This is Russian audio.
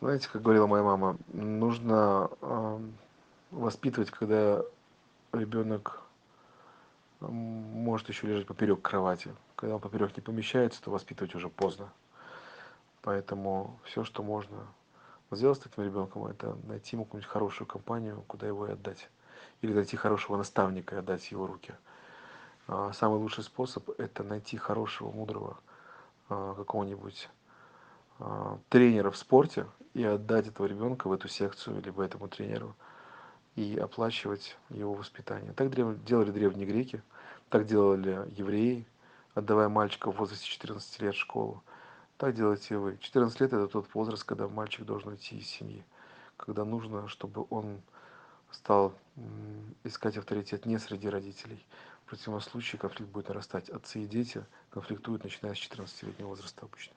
знаете как говорила моя мама нужно воспитывать когда ребёнок может ещё лежать поперёк кровати. Когда он поперёк не помещается то воспитывать уже поздно. Поэтому всё что можно сделать с этим ребёнком это найти ему какую-нибудь хорошую компанию куда его и отдать. Или найти хорошего наставника и отдать его руки. Самый лучший способ это найти хорошего мудрого какого-нибудь тренера в спорте и отдать этого ребёнка в эту секцию либо этому тренеру и оплачивать его воспитание. Так делали древние греки так делали евреи отдавая мальчика в возрасте четырнадцати лет в школу. Так делайте и вы. Четырнадцать лет это тот возраст когда мальчик должен уйти из семьи когда нужно чтобы он стал искать авторитет не среди родителей. В противном случае конфликт будет нарастать. Отцы и дети конфликтуют начиная с четырнадцатилетнего возраста обычно